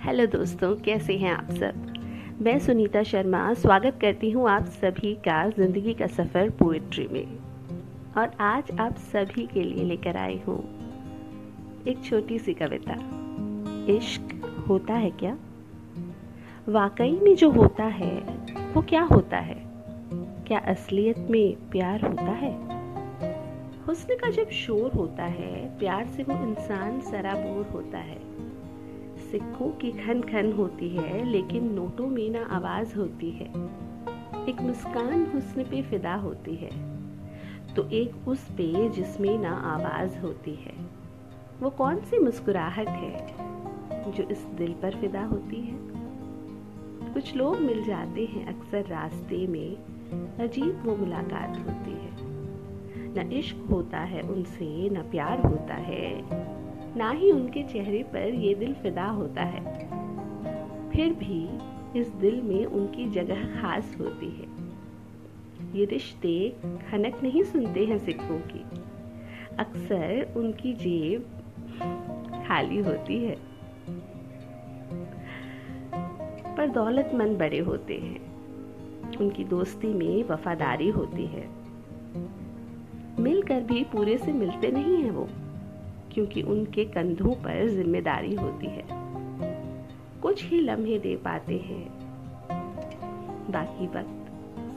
Hello दोस्तों, कैसे हैं आप सब? मैं सुनीता शर्मा, स्वागत करती हूँ आप सभी का ज़िंदगी का सफ़र पोइट्री में। और आज आप सभी के लिए लेकर आई हूँ एक छोटी सी कविता। इश्क होता है क्या? वाकई में जो होता है, वो क्या होता है? क्या असलियत में प्यार होता है? हुस्न का जब शोर होता है, प्यार से वो इंसान सराबोर होता है। सिक्कों की खन खन होती है, लेकिन नोटों में ना आवाज़ होती है। एक मुस्कान हुस्न पे फिदा होती है। तो एक उस पे जिसमें ना आवाज़ होती है। वो कौन सी मुस्कुराहट है, जो इस दिल पर फिदा होती है? कुछ लोग मिल जाते हैं अक्सर रास्ते में, अजीब वो मुलाकात होती है। न इश्क होता है, उनसे न प्यार होता है। ना ही उनके चेहरे पर ये दिल फिदा होता है। फिर भी इस दिल में उनकी जगह खास होती है। ये रिश्ते खनक नहीं सुनते हैं सिक्कों की। अक्सर उनकी जेब खाली होती है। पर दौलतमंद बड़े होते हैं। उनकी दोस्ती में वफादारी होती है। मिलकर भी पूरे से मिलते नहीं हैं वो, क्योंकि उनके कंधों पर ज़िम्मेदारी होती है। कुछ ही लम्हे दे पाते हैं। बाकी वक्त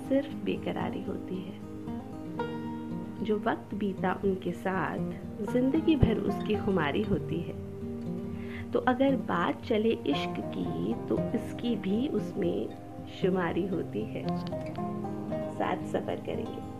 सिर्फ़ बेकरारी होती है। जो वक्त बीता उनके साथ, ज़िंदगी भर उसकी खुमारी होती है। तो अगर बात चले इश्क की तो इसकी भी उसमें शुमारी होती है। साथ सफ़र करेंगे।